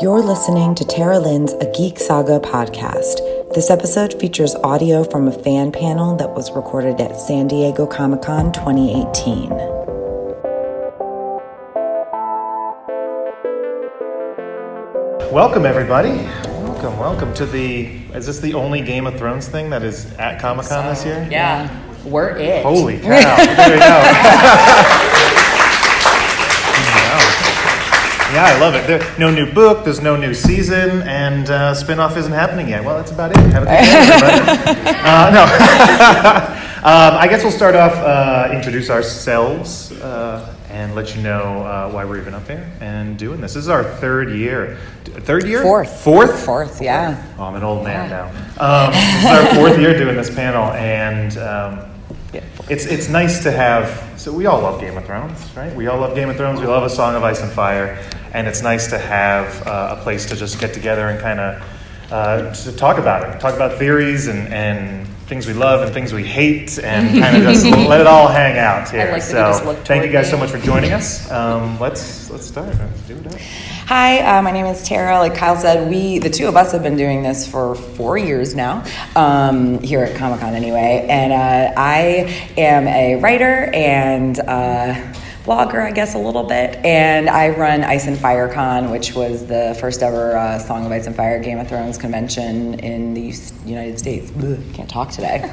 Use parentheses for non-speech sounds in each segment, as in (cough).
You're listening to Tara Lynn's A Geek Saga podcast. This episode features audio from a fan panel that was recorded at San Diego Comic Con 2018. Welcome, everybody. Welcome, welcome to the. Is this the only Game of Thrones thing that is at Comic Con this year? Yeah, we're it. Holy cow! there we go. (laughs) Yeah, I love it. There, no new book, there's no new season, and uh, spinoff isn't happening yet. Well, that's about it. Have a good day, (laughs) uh, no. (laughs) um, I guess we'll start off, uh, introduce ourselves, uh, and let you know uh, why we're even up here and doing this. This is our third year. Third year? Fourth. Fourth? Fourth, yeah. Oh, I'm an old man now. Um, this is our fourth year doing this panel, and um, it's it's nice to have. So we all love Game of Thrones, right? We all love Game of Thrones. We love A Song of Ice and Fire, and it's nice to have uh, a place to just get together and kind of uh, to talk about it, talk about theories and and things we love and things we hate, and (laughs) kind of just let it all hang out here. Like so thank you guys so much for joining (laughs) us. Um, let's let's start. Let's do it. up. Hi, uh, my name is Tara. Like Kyle said, we, the two of us, have been doing this for four years now, um, here at Comic Con anyway. And uh, I am a writer and uh, blogger, I guess, a little bit. And I run Ice and Fire Con, which was the first ever uh, Song of Ice and Fire Game of Thrones convention in the United States. Can't talk today.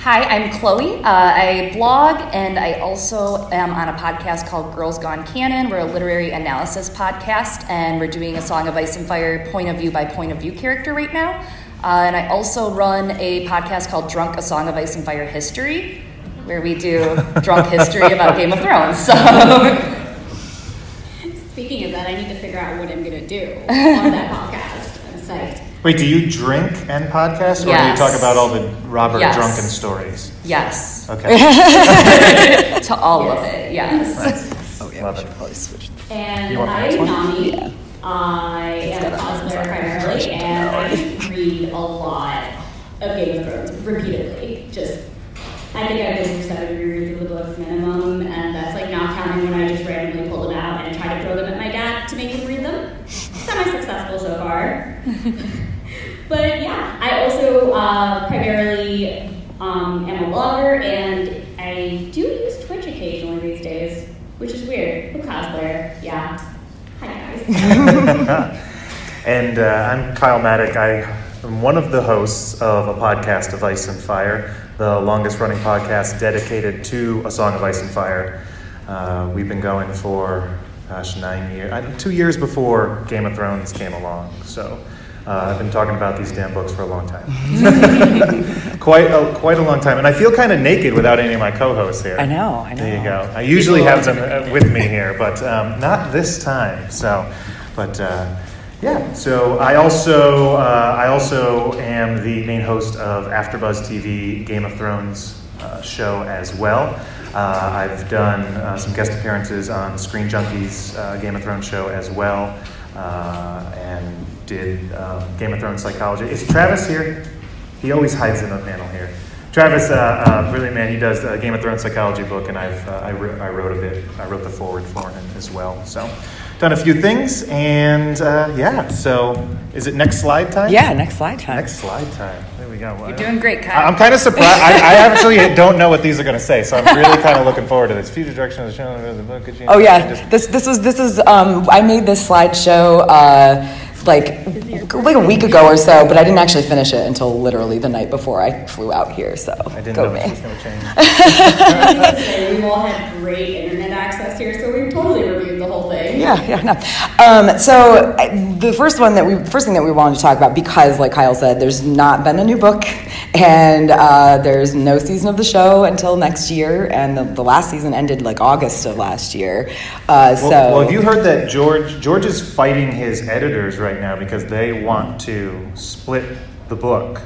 Hi, I'm Chloe. Uh, I blog and I also am on a podcast called Girls Gone Canon. We're a literary analysis podcast and we're doing a Song of Ice and Fire point of view by point of view character right now. Uh, and I also run a podcast called Drunk A Song of Ice and Fire History, where we do drunk history about Game of Thrones. So Speaking of that, I need to figure out what I'm gonna do (laughs) on that podcast. I'm psyched. Wait, do you drink and podcast, or do you talk about all the Robert Yes. drunken stories? yes, Okay. (laughs) to all of it, yes. Oh, yeah, Love we it. should probably switch. And You want the I'm next? Nami. Yeah. I am a cosplayer primarily, and I read a lot of Game of Thrones repeatedly. Just, I think I've been through seven rereads of the books minimum, and that's like not counting when I just randomly pull them out and try to throw them at my dad to make him read them. Semi-successful so far. (laughs) But yeah, I also uh, primarily um, am a blogger, and I do use Twitch occasionally these days, which is weird. I'm a cosplayer, yeah. Hi guys. (laughs) and uh, I'm Kyle Maddock. I am one of the hosts of a podcast of Ice and Fire, the longest running podcast dedicated to A Song of Ice and Fire. Uh, we've been going for, gosh, nine years, uh, two years before Game of Thrones came along. So uh, I've been talking about these damn books for a long time. (laughs) quite, a, quite a long time. And I feel kind of naked without any of my co hosts here. I know, I There you go. I usually have them uh, with me here, but um, not this time. So, but uh, yeah. So I also uh, I also am the main host of AfterBuzz TV Game of Thrones uh, show as well. Uh, I've done uh, some guest appearances on Screen Junkies uh, Game of Thrones show as well, uh, and did um, Game of Thrones psychology. Is Travis here? He always hides in the panel here. Travis, brilliant man. He does the Game of Thrones psychology book, and I've I, wrote, I wrote a bit. I wrote the forward for him as well. So, done a few things, and uh, yeah. So, is it next slide time? Yeah, next slide time. Next slide time. There we go. You're doing great, I- Kyle. I'm kind of surprised. I, I actually don't know what these are going to say, so I'm really kind of looking forward to this. Future direction of the show. The book. Oh yeah, this this was this is um, I made this slideshow uh, like like a week ago or so, but I didn't actually finish it until literally the night before I flew out here. So I didn't go know this me. was going to change. (laughs) I was gonna say, we've all had great internet access here, so we've totally reviewed the whole thing. Yeah, (laughs) yeah, no. Um, so I, the first one that we first thing that we wanted to talk about because, like Kyle said, there's not been a new book, (laughs) and uh, there's no season of the show until next year, and the, the last season ended like August of last year. Uh, so Well, well, have you heard that George George is fighting his editors right now because they want to split the book?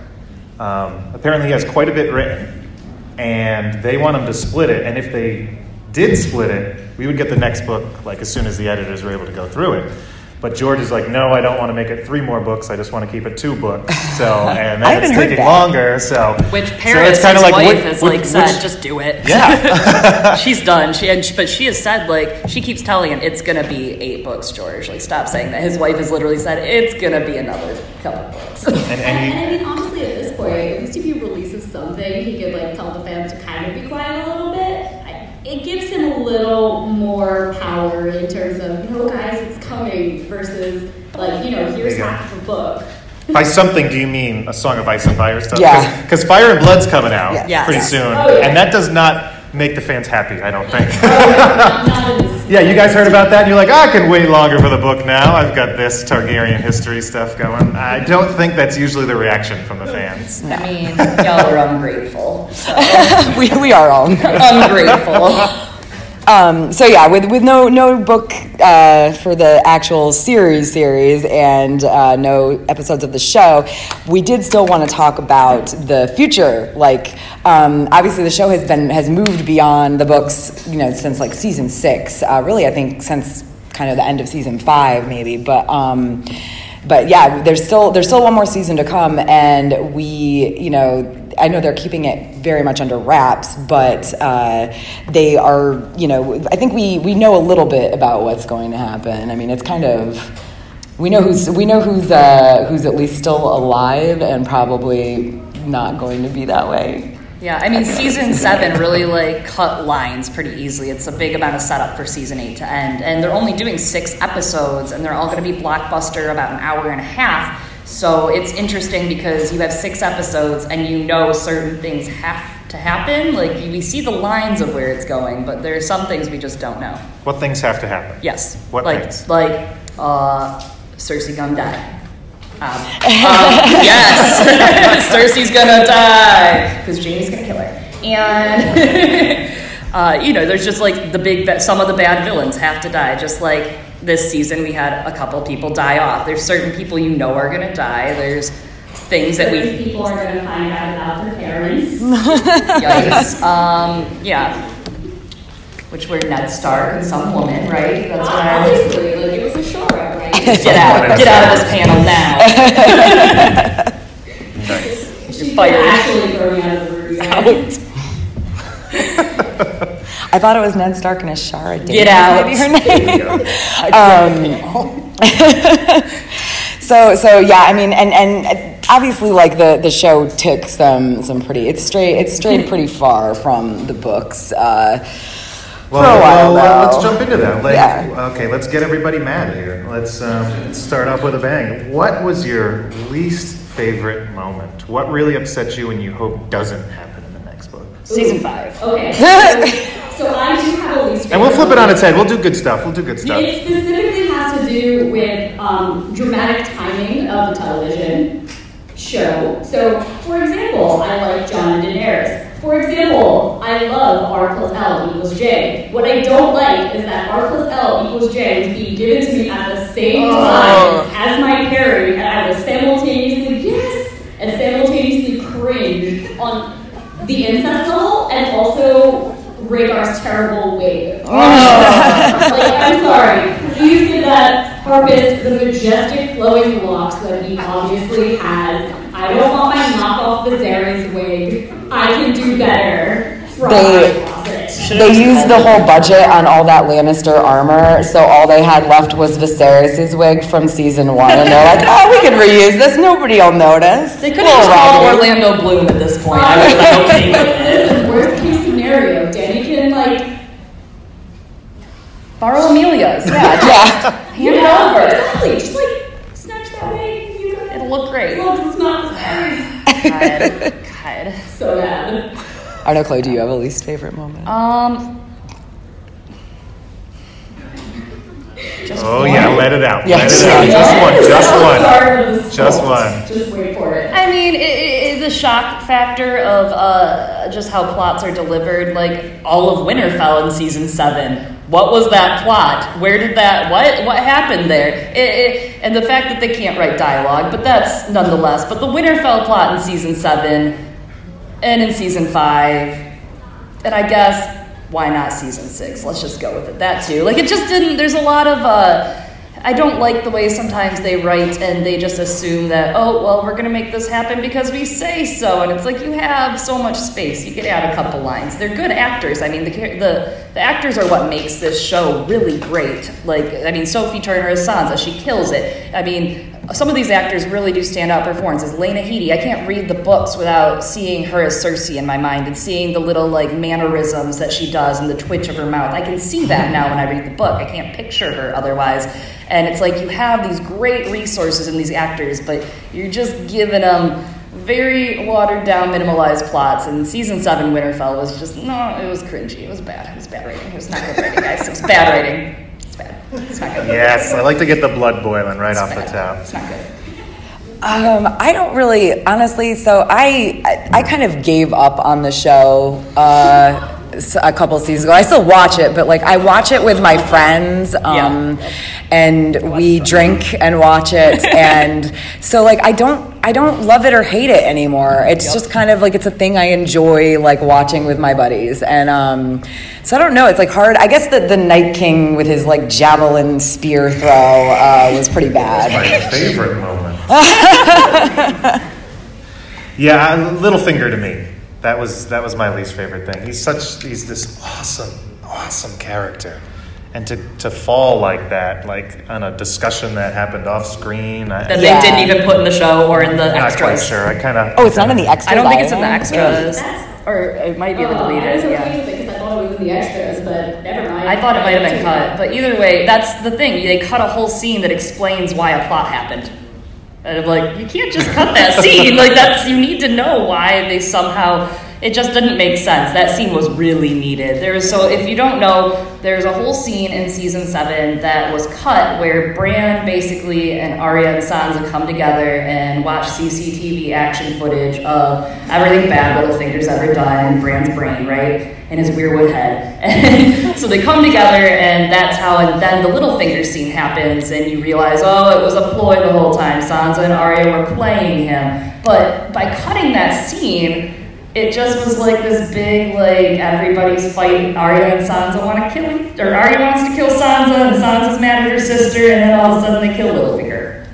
Um, apparently, he has quite a bit written, and they want him to split it. And if they did split it, we would get the next book like as soon as the editors were able to go through it. But George is like, no, I don't want to make it three more books. I just want to keep it two books. So, (laughs) and I then it's taking that. longer. So, Which so Parris, it's kinda his like, wife, what- has what- like said, which- just do it. yeah. (laughs) she's done. She and but she has said like she keeps telling him it's gonna be eight books, George. Like stop saying that. His wife has literally said it's gonna be another couple books. and, And, and and I mean, honestly, at this point, at least if he releases something, he could like tell the fans to kind of be quiet a little bit. I- It gives him a little more power in terms of, you know, guys, it's coming versus like, you know, here's There half of the book. by something, do you mean a Song of Ice and Fire stuff? Yeah. Because Fire and Blood's coming out Yes. Yes. pretty soon. Oh, yeah. And that does not make the fans happy, I don't think. (laughs) Oh, not, not in this- (laughs) Yeah, you guys heard about that? You're like, ah, I can wait longer for the book now. I've got this Targaryen history stuff going. I don't think that's usually the reaction from the fans. I mean, y'all are ungrateful. So. (laughs) we, we are all. ungrateful. Um, so yeah, with with no no book uh, for the actual series series and uh, no episodes of the show, we did still want to talk about the future. Like um, obviously, the show has been has moved beyond the books, you know, since like season six. Uh, really, I think since kind of the end of season five, maybe. But um, but yeah, there's still there's still one more season to come, and we, you know, I know they're keeping it very much under wraps, but uh, they are, you know, I think we we know a little bit about what's going to happen. I mean, it's kind of we know who's we know who's uh, who's at least still alive, and probably not going to be that way. Yeah, I mean, season seven really like cut lines pretty easily. It's a big amount of setup for season eight to end, and they're only doing six episodes, and they're all going to be blockbuster, about an hour and a half. So it's interesting because you have six episodes, and you know certain things have to happen. Like we see the lines of where it's going, but there are some things we just don't know. What things have to happen? Yes, What like things? like uh, Cersei gonna die. Um, (laughs) um, yes, (laughs) Cersei's gonna die because Jaime's gonna kill her, and (laughs) uh, you know, there's just like the big. Ba- some of the bad villains have to die. Just like this season, we had a couple people die off. There's certain people you know are gonna die. There's things that Certain we. people are going to find out about their parents. (laughs) Yikes. Um, yeah. Which were Ned Stark and some woman, right? That's what I was. Obviously, like it was a show, right? Get out! Get out of this panel now. (laughs) Nice. She's fired. actually throw me out of the room. guys. I thought it was Ned Stark and Ashara Davis. Get out. Maybe her name. There you go. (laughs) (laughs) So so yeah, I mean, and and obviously, like the the show took some some pretty. It's straight. It's strayed pretty far from the books. Uh, Well, for a while, well, let's jump into that. Like, Yeah. Okay, let's get everybody mad here. Let's um, start off with a bang. What was your least favorite moment? What really upset you and you hope doesn't happen in the next book? Season five. (laughs) Okay. So, so I do have a least And we'll flip it on its head. We'll do good stuff. We'll do good stuff. It specifically has to do with um, dramatic timing of the television show. So, for example, I like Jon and Daenerys. For example, I love R plus L equals J. What I don't like is that R plus L equals J is being given to me at the same time as my pairing, and I was simultaneously yes and simultaneously cringe on the incest level and also Rhaegar's terrible wig. Oh. (laughs) like, I'm sorry. Please give that harpist the majestic flowing locks that he obviously has. I don't want my knockoff Viserys wig. I can do better from They- my they used the whole budget on all that Lannister armor, so all they had left was Viserys' wig from season one, and they're like, (laughs) "Oh, we can reuse this. Nobody will notice." They could We'll have just called. Orlando Bloom at this point. I would have been okay with it. Listen, worst case scenario, Dany can like Borrow Emilia's. (laughs) Yeah, Yeah. (laughs) hand it over. Exactly. Just like snatch that wig. You got it. It'll look As great. long as it's not Viserys. (laughs) God. God. So bad. I don't know, Chloe. Do you have a least favorite moment? Um. Just Oh one. yeah, let it out. Yeah. Let it out. Just one. Just one. Start of the Just one. Just wait for it. I mean, it, it, the shock factor of uh, just how plots are delivered, like all of Winterfell in season seven. What was that plot? Where did that? What what happened there? It, it, and the fact that they can't write dialogue, but that's nonetheless. But the Winterfell plot in season seven, and in season five, and I guess why not season six? Let's just go with it. That too. Like it just didn't. There's a lot of. Uh, I don't like the way sometimes they write and they just assume that, oh, well, we're going to make this happen because we say so. And it's like you have so much space. You could add a couple lines. They're good actors. I mean, the, the, the actors are what makes this show really great. Like, I mean, Sophie Turner as Sansa, she kills it. I mean, some of these actors really do stand out performances. Lena Headey, I can't read the books without seeing her as Cersei in my mind and seeing the little like mannerisms that she does and the twitch of her mouth. I can see that now when I read the book. I can't picture her otherwise. And it's like you have these great resources in these actors, but you're just giving them very watered down, minimalized plots. And season seven Winterfell was just no, it was cringy. It was bad. It was bad writing. It was not good writing, guys. It was bad writing. It's bad. It's not good. Yes, I like to get the blood boiling right off the bad. top. It's not good. Um, I don't really, honestly. So I, I, I kind of gave up on the show uh, s- a couple seasons ago. I still watch it, but like I watch it with my friends, um, and we drink and watch it, (laughs) and so like I don't, I don't love it or hate it anymore. It's just kind of like it's a thing I enjoy like watching with my buddies, and um, so I don't know. It's like hard. I guess that the Night King with his like javelin spear throw uh, was pretty (laughs) bad. My favorite moment. (laughs) yeah, Littlefinger to me. That was that was my least favorite thing. He's such he's this awesome, awesome character. And to, to fall like that, like on a discussion that happened off screen, I, That Yeah. they didn't even put in the show or in the I'm not quite extras. sure. I kind of. Oh, it's not in the extras. I don't think it's in the extras. That's- Or it might be in the Oh, I was deleted, okay yeah. with it because I thought it was in the extras, but never mind. I thought it might have been cut, but either way, that's the thing. They cut a whole scene that explains why a plot happened. And I'm like, you can't just cut that (laughs) scene. Like that's you need to know why they somehow. It just didn't make sense. That scene was really needed. There was so if you don't know, there's a whole scene in season seven that was cut where Bran basically and Arya and Sansa come together and watch CCTV action footage of everything bad Littlefinger's ever done in Bran's brain, right? In his weirwood head. And (laughs) so they come together and that's how and then the Littlefinger scene happens and you realize, oh, it was a ploy the whole time. Sansa and Arya were playing him. But by cutting that scene, it just was like this big, like everybody's fighting. Arya and Sansa want to kill, or Arya wants to kill Sansa, and Sansa's mad at her sister, and then all of a sudden they kill Littlefinger.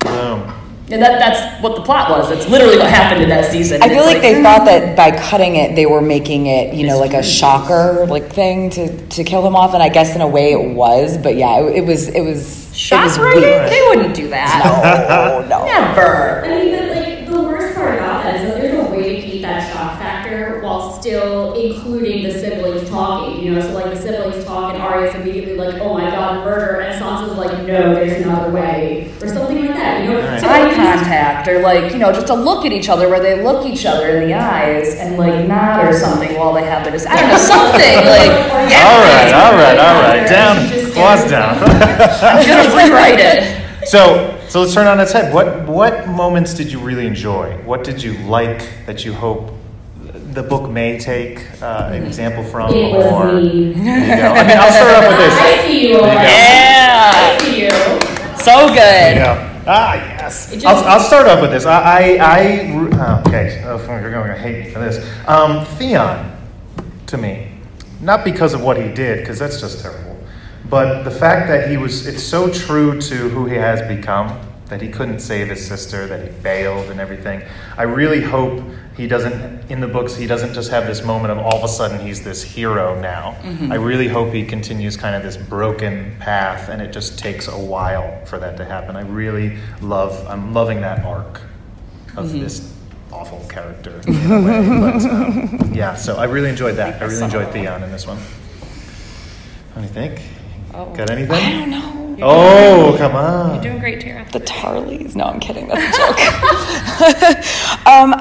Boom. And that, that's what the plot was. That's literally what happened in that season. I feel It's like they mm-hmm. thought that by cutting it, they were making it, you know, like a shocker like thing to, to kill them off, and I guess in a way it was, but yeah, it, it was it was shock it was writing. weird. They wouldn't do that. No, no. Never. I mean, but like the worst part about that is that there's a way to keep that shock factor while still including the siblings talking. You know, so like the siblings talk and Arya's immediately like, "Oh my god, murder," and Sansa's like, "No, there's another way," or something like that. You know, Right. So Eye contact, or like you know, just to look at each other where they look each other in the eyes and like nod or something while they have this. I don't know something (laughs) like. All right, all right, all right. Down, claws down. (laughs) I'm gonna rewrite it. So, so let's turn on its head. What what moments did you really enjoy? What did you like that you hope the book may take uh, an example from? It was or me. There you go. I mean, I'll start off with this. I see you. You go. Yeah, I see you. so good. There you go. Ah, yes. Just- I'll, I'll start off with this. I, I, I oh, okay. Oh, you're going to hate me for this. Um, Theon, to me, not because of what he did, because that's just terrible, but the fact that he was, it's so true to who he has become that he couldn't save his sister, that he failed and everything. I really hope he doesn't, in the books, he doesn't just have this moment of all of a sudden he's this hero now. I really hope he continues kind of this broken path and it just takes a while for that to happen. I really love, I'm loving that arc of this awful character in a way. But, um, yeah, so I really enjoyed that. I really enjoyed Theon in this one. What do you think? Got anything? I don't know. Oh, come on. You're doing great, Tara. The Tarleys? No, I'm kidding. That's a joke. (laughs) um,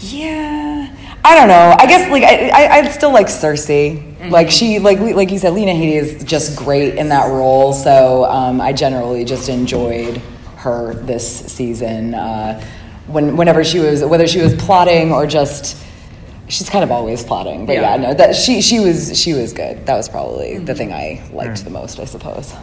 yeah, I don't know. I guess like I, I, I still like Cersei. Like she, like like you said, Lena Headey is just great in that role. So um, I generally just enjoyed her this season. Uh, when whenever she was, whether she was plotting or just. She's kind of always plotting, but yeah, Yeah. no, that she she was she was good. That was probably the thing I liked the most, I suppose.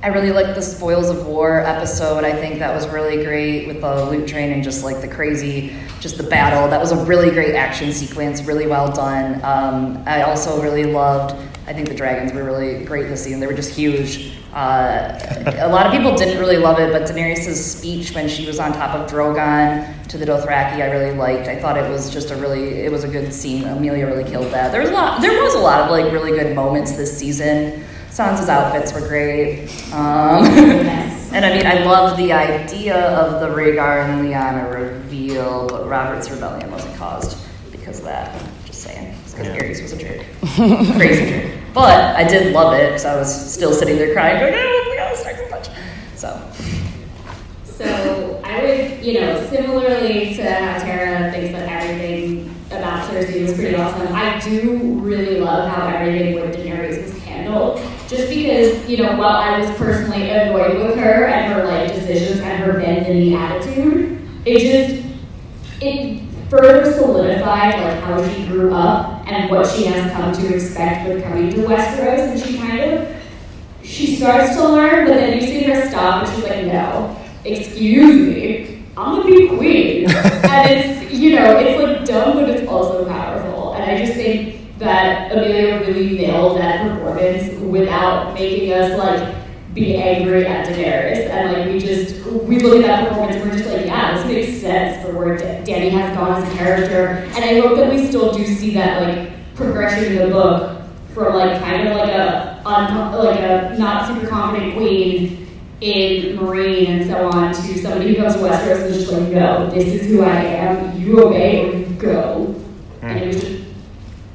I really liked the Spoils of War episode. I think that was really great with the loot train and just like the crazy, just the battle. That was a really great action sequence, really well done. Um, I also really loved I think the dragons were really great this season. They were just huge. Uh, a lot of people didn't really love it, but Daenerys' speech when she was on top of Drogon to the Dothraki, I really liked. I thought it was just a really, it was a good scene. Emilia really killed that. There was a lot, there was a lot of like really good moments this season. Sansa's outfits were great. Um, (laughs) and I mean, I loved the idea of the Rhaegar and Lyanna reveal, but Robert's rebellion wasn't caused because of that. Just saying. Because Yeah. Aerys was a jerk. Crazy jerk. But I did love it because I was still sitting there crying, going, oh my god, this sucks so much. So, So I would, you know, similarly to how Tara thinks that everything about Cersei was pretty awesome, I do really love how everything with Daenerys was handled. Just because, you know, while I was personally annoyed with her and her like decisions and her bend the attitude, it just it further solidified like how she grew up and what she has come to expect with coming to Westeros, and she kind of she starts to learn, but then you see her stop, and she's like, "No, excuse me, I'm gonna be queen," (laughs) and it's you know it's like dumb, but it's also powerful, and I just think that Emilia really nailed that performance without making us like be angry at Daenerys, and like we just we look at that performance and we're just like, yeah, this makes sense for where Da- Dany has gone as a character, and I hope that we still do see that like progression in the book from like kind of like a un- like a not super confident queen in Meereen and so on to somebody who comes to Westeros and is just like, no, this is who I am. You obey or you go. And it was just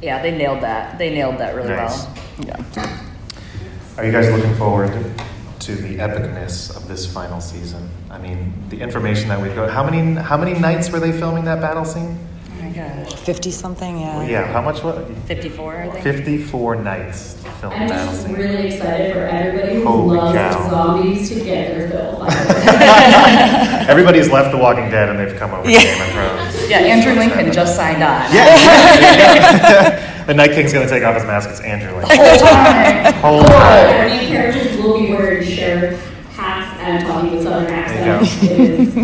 yeah, they nailed that. They nailed that really Nice. well. Yeah. Are you guys looking forward to the epicness of this final season? I mean, the information that we've got. How many how many nights were they filming that battle scene? Oh 50 something, yeah. Well, yeah, how much was 54, I think. 54 nights to film I'm the battle just scene. really excited for everybody who Holy loves cow. zombies to get their fill. (laughs) (laughs) Everybody's left The Walking Dead and they've come over to Game of Thrones. Yeah, Andrew Lincoln just signed on. (laughs) Yeah. the Night King's gonna take off his mask. It's Andrew Lincoln. Whole time. Our main characters will be wearing sheriff hats and talking with southern There you accents. It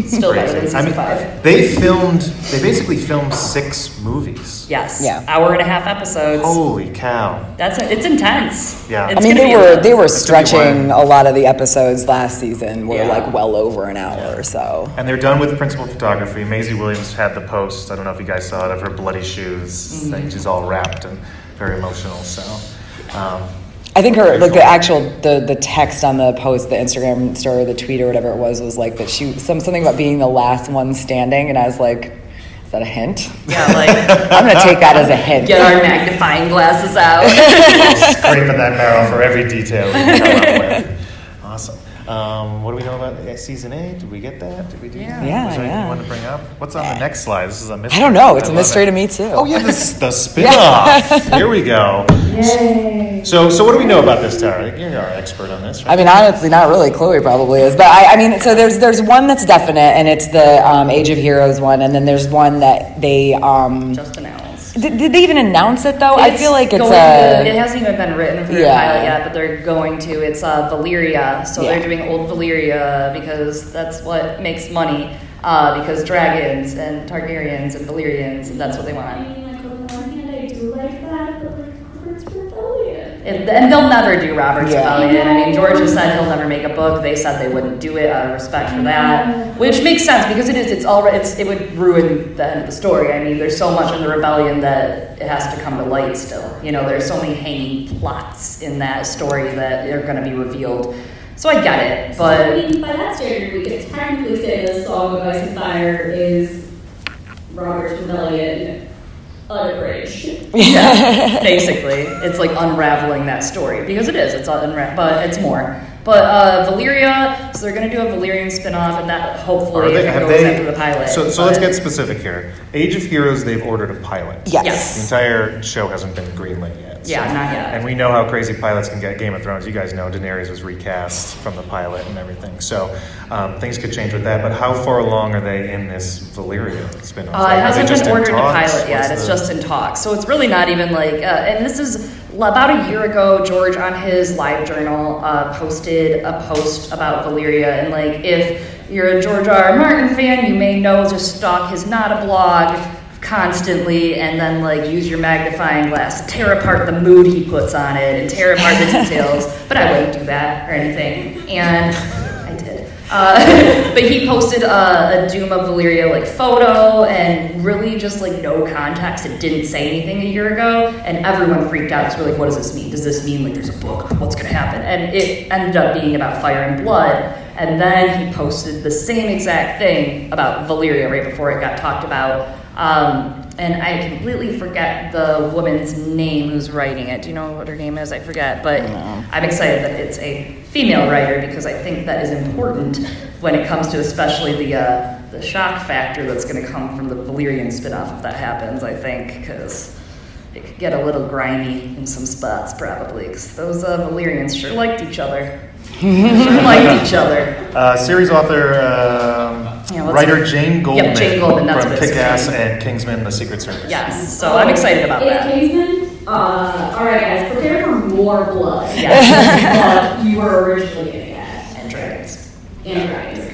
is (laughs) Still better than Crazy. I mean, five. they filmed. They basically filmed six movies. Yes. Yeah. Hour and a half episodes. Holy cow! That's it's intense. Yeah. It's I mean, they be were intense. they were It's gonna be stretching a lot of the episodes last season were Yeah. like well over an hour or so. And they're done with principal photography. Maisie Williams had the post. I don't know if you guys saw it of her bloody shoes. Mm-hmm. Like, she's all wrapped and very emotional. So, um, I think her Very like the actual the the text on the post, the Instagram story, the tweet or whatever it was, was like that she some something about being the last one standing, and I was like, is that a hint? Yeah, like (laughs) I'm gonna take that as a hint. get our magnifying glasses out. (laughs) scraping that barrel for every detail we can come up with. Awesome. Um, what do we know about season eight? Did we get that? Did we do Yeah. that? Yeah, Was there anything yeah. you want to bring up? What's on the next slide? This is a mystery. I don't know. It's I a love mystery it. to me too. Oh yeah, the, the (laughs) spin-off. Here we go. Yay. So, so what do we know about this, Tara? You're our expert on this, right? I mean, honestly, not really. Chloe probably is, but I, I mean, so there's there's one that's definite, and it's the um, Age of Heroes one, and then there's one that they um, Just announced. Did, did they even announce it though? I feel like it's going a to, it hasn't even been written for the Yeah. pilot yet, but they're going to. It's uh, Valyria, so Yeah. they're doing old Valyria because that's what makes money. Uh, because dragons and Targaryens and Valyrians, and that's what they want. mean, like, on the one hand, I do like that, but like, Robert's rebellion. And, and they'll never do Robert's Yeah. Rebellion. I mean, George has said he'll never make a book. They said they wouldn't do it out of respect for that, which makes sense because it is. It's already. It's, it would ruin the end of the story. I mean, there's so much in the rebellion that it has to come to light. Still, you know, there's so many hanging plots in that story that are going to be revealed. So I get it, So, I but mean, by that standard, we could technically say the Song of Ice and Fire is Robert's Rebellion unabridged. yeah, (laughs) basically, it's like unraveling that story because it is. It's unra- but it's more. But uh, Valyria, so they're going to do a Valyrian spin-off, and that hopefully they- have goes they- after the pilot. So, so let's get specific here. Age of Heroes, they've ordered a pilot. yes. Yes. The entire show hasn't been greenlit yet. Yeah, not yet. And we know how crazy pilots can get. Game of Thrones, you guys know Daenerys was recast from the pilot and everything. So um, things could change with that. But how far along are they in this Valyria spin-off? Uh, it hasn't been ordered to pilot yet. What's It's the- just in talks. So it's really not even like. Uh, and this is about a year ago. George on his live journal uh, posted a post about Valyria, and like if you're a George R. R. Martin fan, you may know just stalk his not a blog constantly and then like use your magnifying glass to tear apart the mood he puts on it and tear apart the details. (laughs) But I wouldn't do that or anything. And I did. Uh, (laughs) but he posted a, a Doom of Valyria like photo and really just like no context. It didn't say anything a year ago, and everyone freaked out because we're like, "What does this mean? Does this mean like there's a book? What's gonna happen?" And it ended up being about fire and blood. And then he posted the same exact thing about Valyria right before it got talked about. Um, and I completely forget the woman's name who's writing it. Do you know what her name is? I forget. But I'm excited that it's a female writer because I think that is important when it comes to especially the uh, the shock factor that's going to come from the Valyrian spinoff if that happens. I think because it could get a little grimy in some spots probably because those uh, Valyrians sure liked each other. (laughs) sure liked each other. Uh, series author, um, Yeah, what's writer her- Jane Goldman, Yep, Jane Goldman, that's from what it is. Kick-Ass and Kingsman: The Secret Service. Yes, so I'm excited about It's that. Kingsman. Uh, all right, guys, prepare for more blood. Yes. blood you were originally getting at. And dragons. And dragons.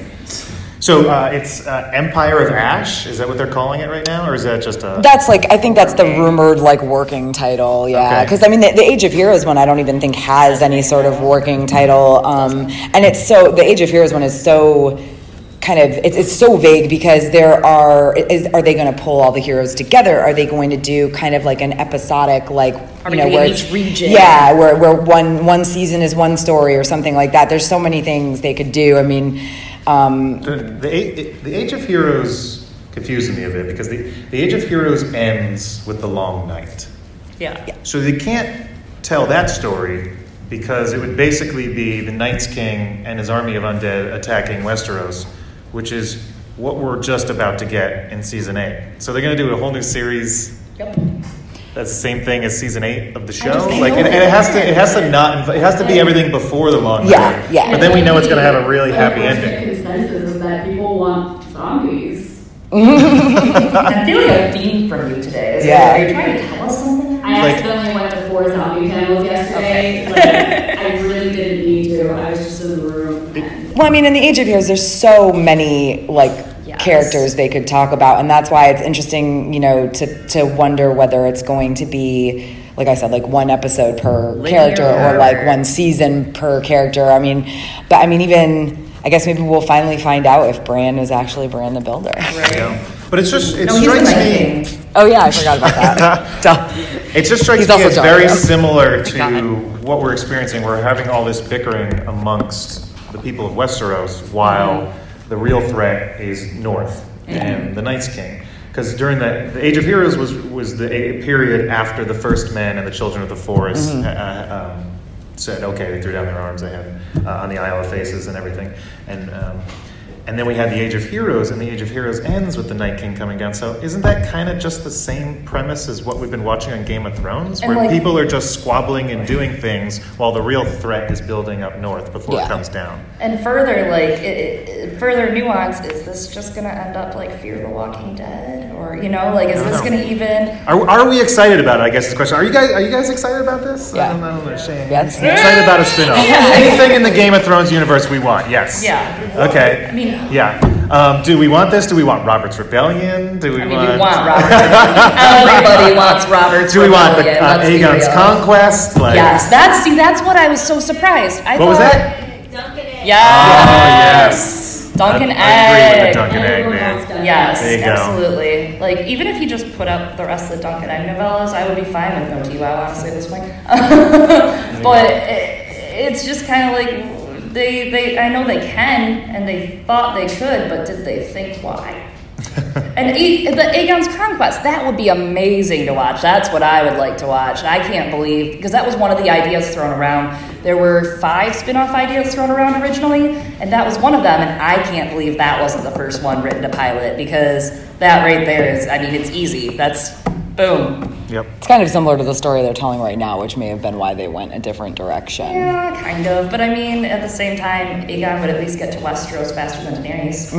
So uh, it's uh, Empire of Ash. Is that what they're calling it right now, or is that just a? That's like I think that's the rumored like working title, yeah. Okay. Because I mean, the, the Age of Heroes one I don't even think has any sort of working title, um, and it's so the Age of Heroes one is so kind of it's, it's so vague because there are is are they going to pull all the heroes together? Are they going to do kind of like an episodic like Are you know where it's- each region? yeah where where one one season is one story or something like that. There's so many things they could do. I mean. Um, The, the, the Age of Heroes confuses me a bit because the, the Age of Heroes ends with the Long Night. Yeah. So they can't tell that story because it would basically be the Night's King and his army of undead attacking Westeros, which is what we're just about to get in season eight. So they're going to do a whole new series Yep. that's the same thing as season eight of the show. just Like, and, and it has to, it has to not, inv- it has to be everything before the long Yeah, night. yeah. But then we know it's going to have a really happy Unfortunate ending. consensus is that people want zombies. (laughs) I feel like a theme from you today. Is Yeah. It, are you trying to tell us something? I Like- accidentally went to four zombie panels yesterday. Like, Well, I mean, in the Age of Heroes, there's so many like Yes. characters they could talk about, and that's why it's interesting, you know, to to wonder whether it's going to be, like I said, like one episode per Linear character or or- like one season per character. I mean, but I mean, even I guess maybe we'll finally find out if Bran is actually Bran the Builder. You know? But it's just, it No, strikes me. Oh yeah, I forgot about that. (laughs) Duh. It just strikes He's me also as very Dario. similar to what we're experiencing. We're having all this bickering amongst the people of Westeros while the real threat is north and the Night's King. Because during the, the Age of Heroes was, was the a period after the first men and the children of the forest Mm-hmm. uh, um, said, okay, they threw down their arms they had uh, on the Isle of Faces and everything. And, um, and then we had the Age of Heroes, and the Age of Heroes ends with the Night King coming down. So isn't that kind of just the same premise as what we've been watching on Game of Thrones, And where like- people are just squabbling and doing things while the real threat is building up north before Yeah. it comes down? And further, like, it, it, further nuance, is this just gonna end up like Fear the Walking Dead? Or, you know, like, is this gonna even. Are, are we excited about it? I guess is the question. Are you guys are you guys excited about this? Yeah. I don't, understand. Yes. Excited about a spin-off. (laughs) Anything in the Game of Thrones universe we want. Yes. Yeah. Okay. I mean- yeah. Um, do we want this? Do we want Robert's Rebellion? Do we I mean, want? we want Robert. (laughs) Everybody wants Robert's Do we want the, Rebellion, uh, Aegon's conquest? Like, Yes, that's see, that's what I was so surprised. I What was thought, that? Dunk and Egg. Yes. Oh, Duncan I, I agree with Egg. the Dunk and Egg, Everyone man. Yes, There you go. absolutely. Like even if you just put up the rest of the Dunk and Egg novellas, I would be fine with no TWOW, honestly, at this point. (laughs) but it, it's just kind of like they they I know they can and they thought they could, but did they think why? (laughs) And A- the Aegon's Conquest, that would be amazing to watch. That's what I would like to watch. I can't believe, because that was one of the ideas thrown around. There were five spin off ideas thrown around originally, and that was one of them. And I can't believe that wasn't the first one written to pilot, because that right there is, I mean, it's easy. That's boom. Yep. It's kind of similar to the story they're telling right now, which may have been why they went a different direction. Yeah, kind of. But I mean, at the same time, Aegon would at least get to Westeros faster than Daenerys.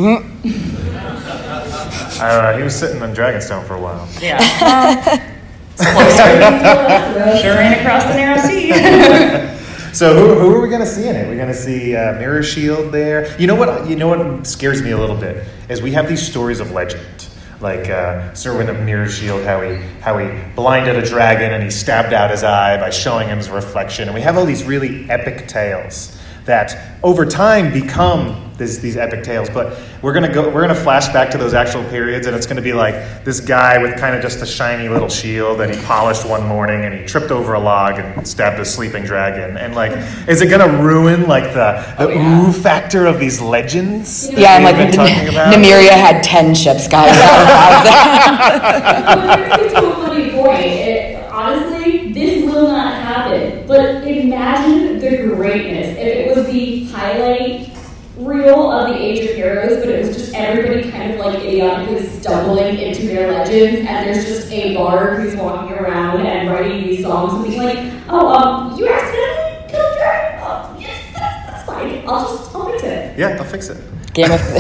I don't know. He was sitting on Dragonstone for a while. Yeah. (laughs) Well, sure ain't across the narrow sea. (laughs) So who, who are we going to see in it? We're going to see uh, Mirror Shield there. You know what? You know what scares me a little bit is we have these stories of legend like uh, Serwyn of Mirror Shield, how he how he blinded a dragon and he stabbed out his eye by showing him his reflection, and we have all these really epic tales that over time become this, these epic tales. But we're gonna go, we're gonna flash back to those actual periods, and it's gonna be like this guy with kind of just a shiny little shield that he polished one morning, and he tripped over a log and stabbed a sleeping dragon. And like, is it gonna ruin like the the Oh, yeah. ooh factor of these legends? Yeah, and we've like been talking about? Nymeria had ten ships, guys. (laughs) (laughs) But it's to a funny point. It, honestly, this will not happen. But imagine the greatness if it was the highlight reel of the Age of Heroes, but it was just everybody kind of like idiotically stumbling into their legends, and there's just a bard who's walking around and writing these songs and being like, "Oh, um, you accidentally killed a dragon. Oh, yes, that's, that's fine. I'll just I'll fix it." Yeah, I'll fix it. Game of (laughs)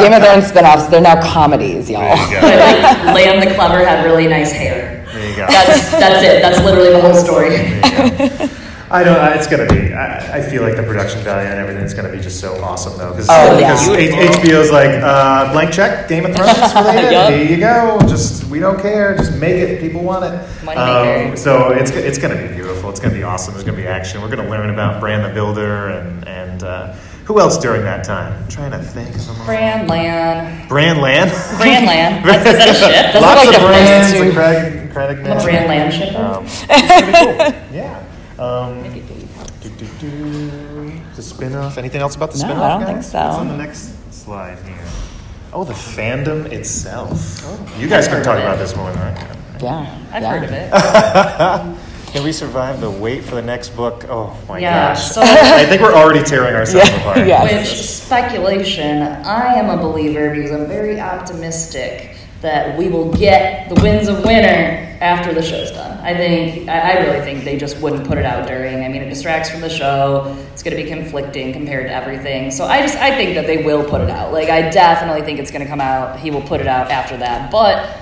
Game of Thrones spin-offs, they're now comedies, y'all. There you go. But like Lann the Clever had really nice hair. There you go. That's that's it. That's literally the whole story. There you go. I don't. I- It's gonna be. I, I feel like the production value and everything's gonna be just so awesome though, because Oh, yeah. HBO's like uh, blank check, Game of (laughs) Thrones related. Yup. Here you go. Just we don't care. Just make it. People want it. Moneymaker. so it's it's gonna be beautiful. It's gonna be awesome. There's gonna be action. We're gonna learn about Bran the Builder and and uh, who else during that time. I'm trying to think of them. all. Bran Lan. Bran Land. Bran Lan. (laughs) That's, is that a ship? That's Lots like of the brands. first and two. Craig, Craig I'm a Bran Lan shipper. um, it's (laughs) pretty cool. Yeah. Um, do, do, do. The spin-off. Anything else about the No, spin-off? I don't guys? think so. What's on the next slide here? Oh, the fandom itself. you guys can talk about this more than I can. Yeah, I've yeah. heard of it. (laughs) Can we survive the wait for the next book? Oh my Yeah, gosh. so- (laughs) I think we're already tearing ourselves Yeah, apart. (laughs) yeah. Which speculation, I am a believer because I'm very optimistic that we will get the Winds of Winter after the show's done. I think, I, I really think they just wouldn't put it out during. I mean, it distracts from the show. It's going to be conflicting compared to everything. So I just, I think that they will put it out. Like, I definitely think it's going to come out. He will put it out after that. But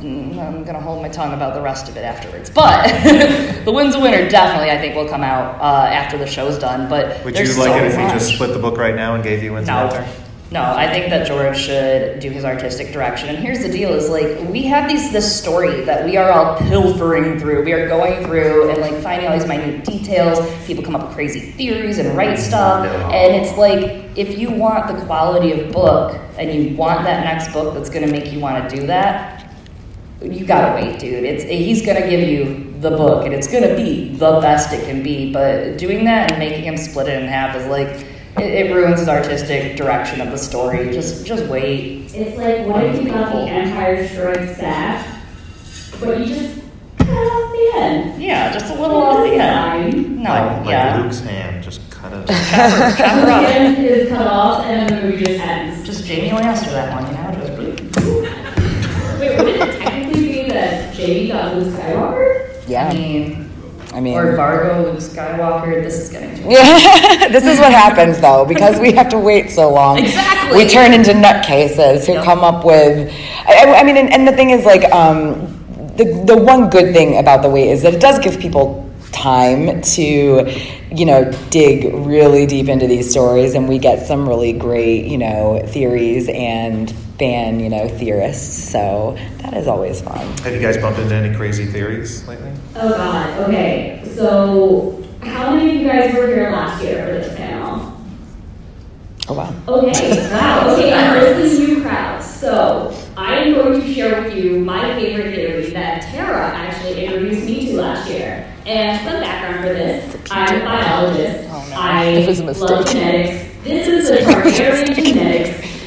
mm, I'm gonna hold my tongue about the rest of it afterwards. But (laughs) the Winds of Winter definitely, I think, will come out uh, after the show's done. But Would you like so it if we just split the book right now and gave you Winds No. of Winter? No, I think that George should do his artistic direction. And here's the deal: is like we have these this story that we are all pilfering through. We are going through and like finding all these minute details. People come up with crazy theories and write mm-hmm. stuff, and it's like if you want the quality of book and you want that next book that's going to make you want to do that, you gotta wait, dude. It's he's gonna give you the book, and it's gonna be the best it can be. But doing that and making him split it in half is like it, it ruins his artistic direction of the story. Just just wait. It's like, what if you got the Empire Strikes Back, but you just cut off the end? Yeah, just a little off the end. No, like, like Luke's hand, just cut it. chop her, chop her The end is cut off, and then the movie just ends. Just Jaime Lannister that one, you know, just. Wait, would it technically be that Jaime got Luke Skywalker? I Yeah, mean, I mean, or Vargo, Luke Skywalker. This is getting too. (laughs) this is what happens though because we have to wait so long. Exactly. We turn into nutcases who Yep. come up with. I, I- I mean, and, and the thing is, like, um, the the one good thing about the wait is that it does give people time to, you know, dig really deep into these stories, and we get some really great, you know, theories and fan, you know, theorists. So that is always fun. Have you guys bumped into any crazy theories lately? Oh god, okay. So, how many of you guys were here last year for this panel? Oh wow. Okay, (laughs) wow, okay, I'm listening to you crowds. So, I am going to share with you my favorite theory that Tara actually introduced me to last year. And some background for this I'm a biologist. Oh, no. I It was a love mistake. genetics. This is the Targaryen (laughs) genetics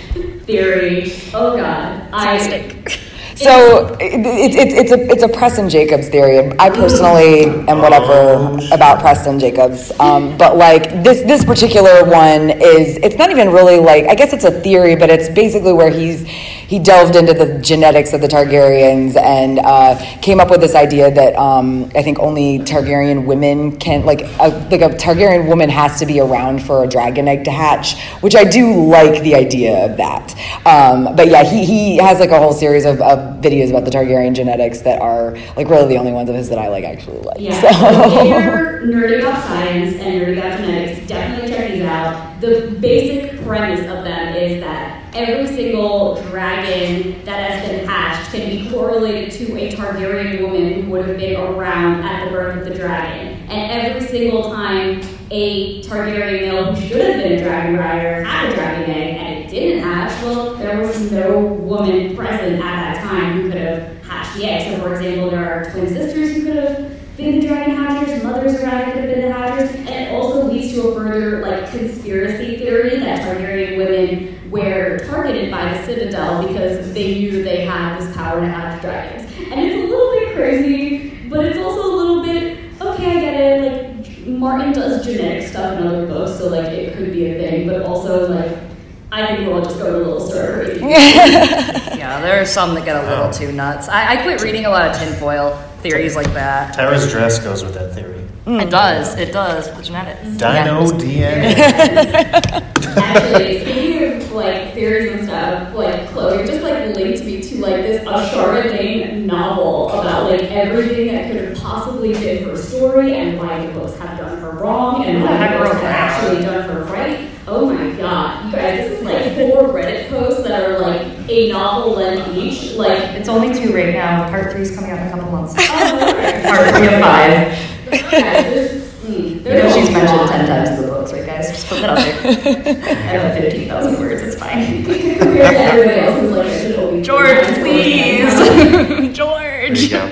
theory. Oh god. I, (laughs) So it, it, it, it's a it's a Preston Jacobs theory. I personally am whatever about Preston Jacobs, um, but like this this particular one is it's not even really like I guess it's a theory, but it's basically where he's he delved into the genetics of the Targaryens and uh, came up with this idea that um, I think only Targaryen women can like a, like a Targaryen woman has to be around for a dragon egg to hatch, which I do like the idea of that. Um, but yeah, he, he has like a whole series of, of videos about the Targaryen genetics that are like really the only ones of his that I like actually like. Yeah, So- if you're nerdy about science and nerdy about genetics, definitely check these out. The basic premise of them is that every single dragon that has been hatched can be correlated to a Targaryen woman who would have been around at the birth of the dragon. And every single time a Targaryen male who should have been a dragon rider had a dragon egg and it didn't hatch, well, there was no woman present at that time who could have hatched the egg. So, for example, there are twin sisters who could have been the dragon hatchers, mothers it could have been the hatchers, and it also leads to a further like conspiracy theory that Targaryen women were targeted by the Citadel because they knew they had this power to hatch dragons. And it's a little bit crazy, but it's also a little bit okay. I get it. Like Martin does genetic stuff in other books, so like it could be a thing, but also like I think we'll just go a little stir crazy. (laughs) Yeah, there are some that get a little too nuts. I, I quit reading a lot of tinfoil theories like that. Tara's dress goes with that theory. Mm, it does. It does. The genetics. Dino DNA. (laughs) Actually, speaking of like theories and stuff, like Chloe just like linked me to like this Ashara Dayne novel about like everything that could have possibly been her story and why the books have done her wrong and why the books have actually done her right. Oh my god, you guys, this is like four Reddit posts that are like a novel length each. Like, It's only two right now. Part three is coming out in a couple months. oh. Part three of five. There's- mm, You know she's mentioned ten times in the books, right, guys? Just put that out there. (laughs) I have fifteen thousand words. It's fine. (laughs) Compared to everybody else who's like, I should always George, be please, (laughs) There you George. go.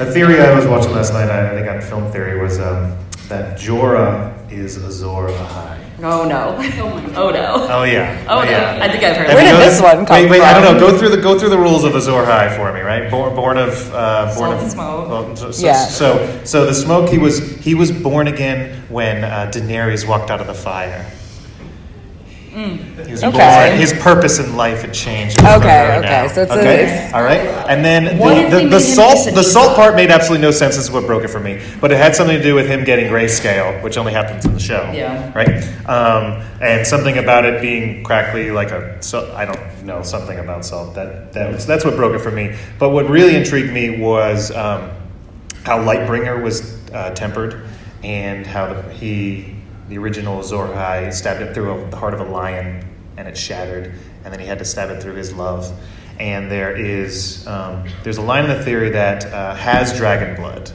A theory I was watching last night, I think on film theory, was um, that Jorah is Azor Ahai. Oh no. Oh (laughs) no. Oh yeah. Oh, no. yeah. I think I've heard Where did this one come wait, wait, I don't know. Go through the go through the rules of Azor Ahai for me, right? Born, born of uh, born Salt of smoke. well, so, so, Yeah. So so the smoke he was he was born again when uh, Daenerys walked out of the fire. He was Okay. born. His purpose in life had changed. Okay, from okay, now. so it's a- okay, it's- all right. And then the, the, the salt the salt part made absolutely no sense. This is what broke it for me. But it had something to do with him getting grayscale, which only happens in the show. Yeah. Right. Um, and something about it being crackly, like a so I don't know something about salt. That that was, that's what broke it for me. But what really intrigued me was um, how Lightbringer was uh, tempered, and how the, he the original Azor Ahai stabbed it through a, the heart of a lion, and it shattered, and then he had to stab it through his love. And there is um, there's a line in the theory that uh, has dragon blood,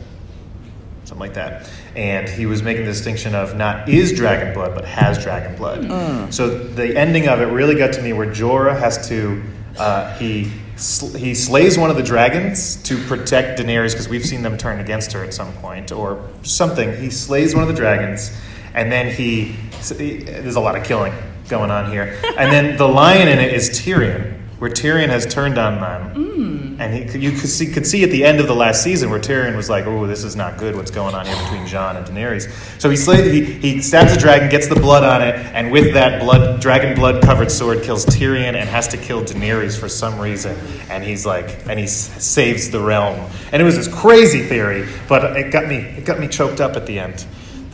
something like that. And he was making the distinction of not is dragon blood, but has dragon blood. So the ending of it really got to me where Jorah has to, uh, he, sl- he slays one of the dragons to protect Daenerys because we've seen them turn against her at some point or something. He slays one of the dragons and then he, there's a lot of killing going on here. And then the lion in it is Tyrion, where Tyrion has turned on them. And he, you could see, could see at the end of the last season where Tyrion was like, "Oh, this is not good. What's going on here between Jon and Daenerys?" So he slays, he, he stabs the dragon, gets the blood on it, and with that blood, dragon blood covered sword, kills Tyrion and has to kill Daenerys for some reason. And he's like, and he s- saves the realm. And it was this crazy theory, but it got me, it got me choked up at the end.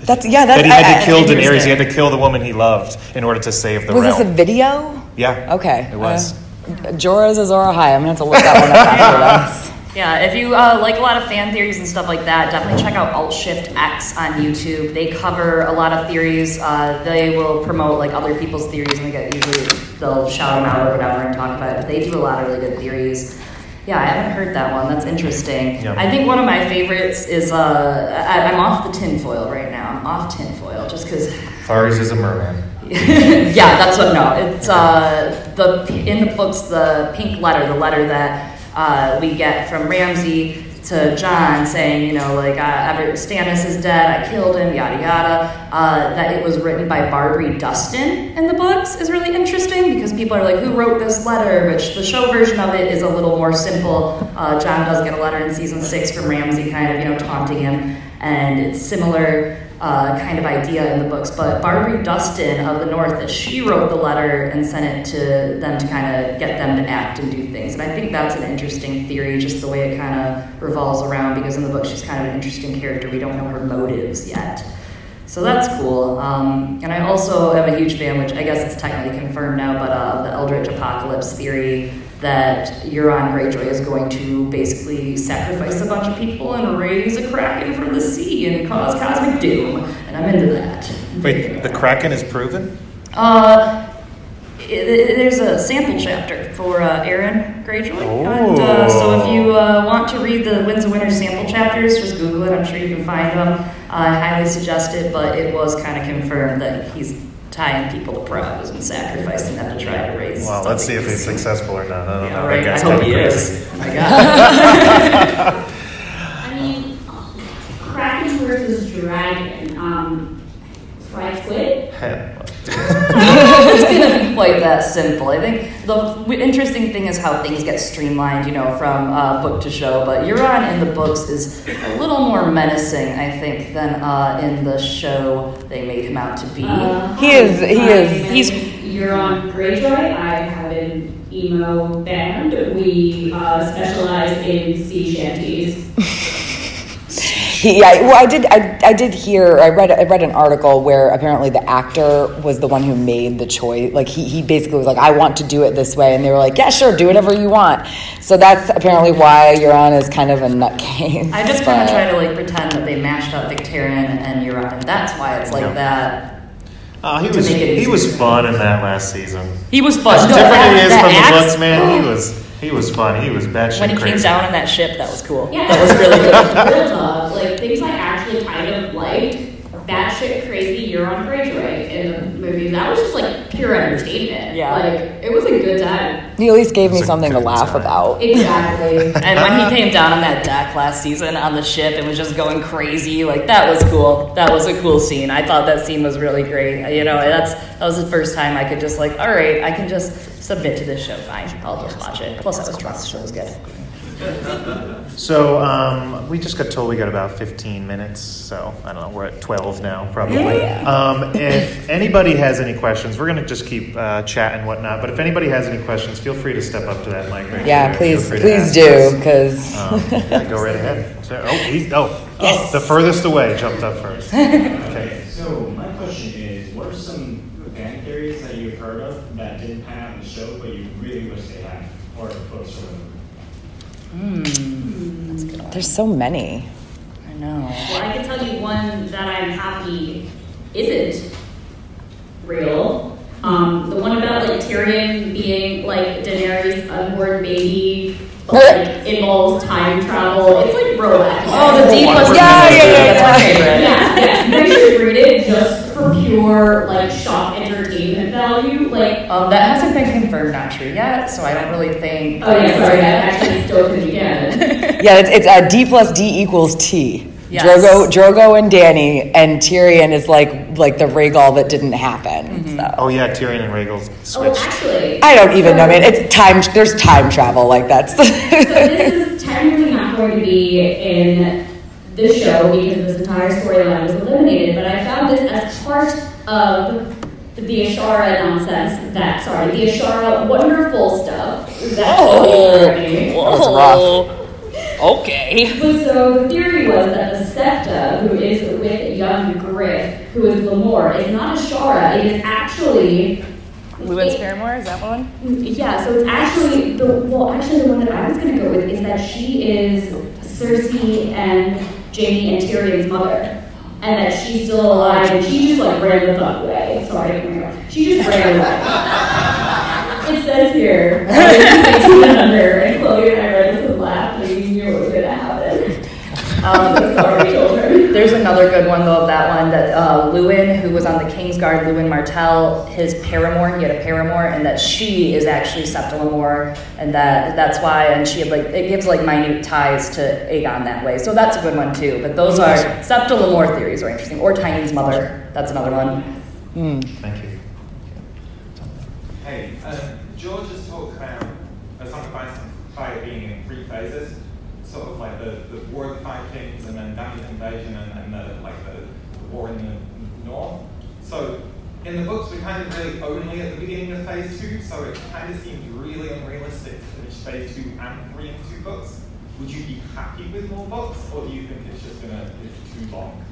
That's yeah. That's That he had I- to I- kill that's Daenerys. He had to kill the woman he loved in order to save the Was realm. this a video? yeah. Okay. It was. Uh, Jorah's Azor Ahai. I'm gonna have to look that one up after this. Yeah, if you uh, like a lot of fan theories and stuff like that, definitely check out Alt Shift X on YouTube. They cover a lot of theories. Uh, they will promote like other people's theories, and they get usually they'll shout them out or whatever and talk about it. But they do a lot of really good theories. Yeah, I haven't heard that one. That's interesting. Yeah. I think one of my favorites is uh, I, I'm off the tinfoil right now. I'm off tinfoil just because Varys is a merman. (laughs) yeah, that's what. No, it's uh, the in the books the pink letter, the letter that uh, we get from Ramsay to Jon saying, you know, like uh, Stannis is dead, I killed him, yada yada. Uh, that it was written by Barbrey Dustin in the books is really interesting because people are like, who wrote this letter? Which the show version of it is a little more simple. Uh, Jon does get a letter in season six from Ramsay, kind of you know taunting him, and it's similar uh, kind of idea in the books. But Barbrey Dustin of the North, that she wrote the letter and sent it to them to kind of get them to act and do things. And I think that's an interesting theory, just the way it kind of revolves around, because in the book she's kind of an interesting character. We don't know her motives yet. So that's cool. Um, and I also am a huge fan, which I guess it's technically confirmed now, but uh, the Eldritch Apocalypse theory that Euron Greyjoy is going to basically sacrifice a bunch of people and raise a kraken from the sea and cause cosmic doom. And I'm into that. Wait, the Kraken is proven? Uh, I- There's a sample chapter for uh, Euron Greyjoy, Oh. and uh, so if you uh, want to read the Winds of Winter sample chapters, just Google it. I'm sure you can find them. I highly suggest it, but it was kind of confirmed that he's tying people to prows and sacrificing them to try to raise. Well, let's see if something. he's successful or not. I don't Yeah, know. right. That I guy's hope kinda he crazy. is. (laughs) My God. I mean, Kraken versus Dragon. Um, fried squid. it's gonna be quite that simple. I think the interesting thing is how things get streamlined, you know, from uh, book to show. But Euron in the books is a little more menacing, I think, than uh, in the show they made him out to be. Uh, He is- he my is- he's- Euron Greyjoy. I have an emo band. We uh, specialize in sea shanties. He, yeah, well, I did. I, I did hear. I read. I read an article where apparently the actor was the one who made the choice. Like he, he basically was like, "I want to do it this way," and they were like, "Yeah, sure, do whatever you want." So that's apparently why Euron is kind of a nutcase. I just kind but- of try to like pretend that they mashed up Victarion and Euron, and that's why it's like Yeah. that. Oh, he To was make it he was fun in that last season. He was fun. As No, different that- it is that from the books, man. He was he was fun. He was batshit when he crazy. came down on that ship, that was cool. Yeah, That was really good. (laughs) Real talk, like things I actually kind of liked. Batshit crazy, Euron Greyjoy in the movie. That was just like pure entertainment. Yeah. like it was a good time. He at least gave me something to laugh time. about. Exactly. (laughs) And when he came down on that deck last season on the ship and was just going crazy, like that was cool. That was a cool scene. I thought that scene was really great. You know, that's that was the first time I could just like, all right, I can just submit to this show. Fine, I'll just watch it. Plus, I was drunk, so it was good. So um, we just got told we got about 15 minutes. So I don't know. We're at 12 now, probably. Um, if anybody has any questions, we're gonna just keep uh, chatting and whatnot. But if anybody has any questions, feel free to step up to that mic right now. Yeah, there. please, Feel free to please do, because Um, yeah, go right ahead. So- oh, he's, oh, (laughs) Yes. oh, the furthest away jumped up first. (laughs) Okay. So my question is, what are some fan theories that you've heard of that didn't pan out in the show, but you really wish they had, or the books or whatever? There's so many. I know. Well, I can tell you one that I'm happy isn't real. Um, the one about like Tyrion being like Daenerys' unborn baby, but like involves time travel. It's like throwback. Oh, the D plus Yeah, yeah, yeah, That's my favorite. yeah, yeah. You guys should read it just for pure like shock entertainment value. Like, Um, that hasn't been confirmed not true yet, so I don't really think. oh yeah, sorry, that actually still could again. (laughs) (laughs) Yeah, it's, it's uh, D plus D equals T. Yes. Drogo, Drogo, and Dany, and Tyrion is like like the Rhaego that didn't happen. Mm-hmm. So. Oh yeah, Tyrion and Rhaego oh, switched. actually, I don't even know. I mean, it's time. There's time travel. Like that's. So this is technically not going to be in the show because this entire storyline was eliminated, but I found this as part of the Ashara nonsense that, sorry, the Ashara wonderful stuff that Oh, was whoa. (laughs) Okay. But so the theory was that the Septa, who is with young Griff, who is Lemore, is not Ashara. It is actually Lewyn it- paramour, is that one? yeah, so it's actually the well, actually the one that I was gonna go with is that she is Cersei and Jaime and Tyrion's mother, and that she's still alive, and she just like ran the fuck away. Sorry, she just ran away. it says here, (laughs) under, and Chloe and I read this Um, so (laughs) sorry, children. There's another good one though of that one that uh, Lewyn, who was on the Kingsguard, Lewyn Martell, his paramour, he had a paramour, and that she is actually Septa Lemore, and that that's why, and she had like it gives like minute ties to Aegon that way. So that's a good one too. But those are Septa Lemore theories are interesting, or Tyene's mother. That's another one. Thank you. Hey, uh, George has talked about a Song of Ice and Fire being in three phases, sort of like the, the War of the Five Kings and then Dany's invasion and, and the, like the, the war in the north. So in the books, we're kind of really only at the beginning of phase two, so it kind of seems really unrealistic to finish phase two and three in two books. Would you be happy with more books, or do you think it's just gonna it's too long?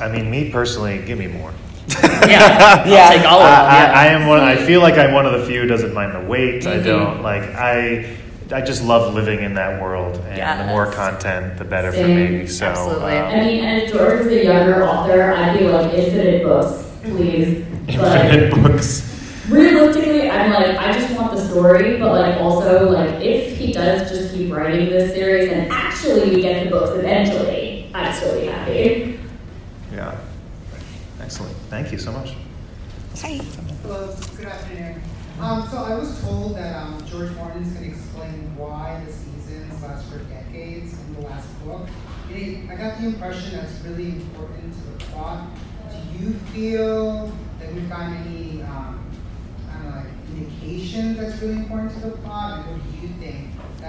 I mean, me personally, give me more. (laughs) Yeah, Yeah. (laughs) I'll take all of them. I. I, I am one. I feel like I'm one of the few who doesn't mind the wait. I Mhm. don't like. I I just love living in that world, and the more content, the better for me. So Absolutely. um, I mean, and if George was a younger author, I'd be like infinite books, please. But infinite books. realistically, I'm like, I just want the story, but like also like if he does just keep writing this series and actually we get the books eventually, I'd still be happy. Yeah. Excellent. Thank you so much. Hi. Hello, good afternoon. Um, so I was told that um, George Martin is going to explain why the seasons last for decades in the last book. And I got the impression that's really important to the plot. Do you feel that we've gotten any um, I don't like indications that's really important to the plot? And what do you think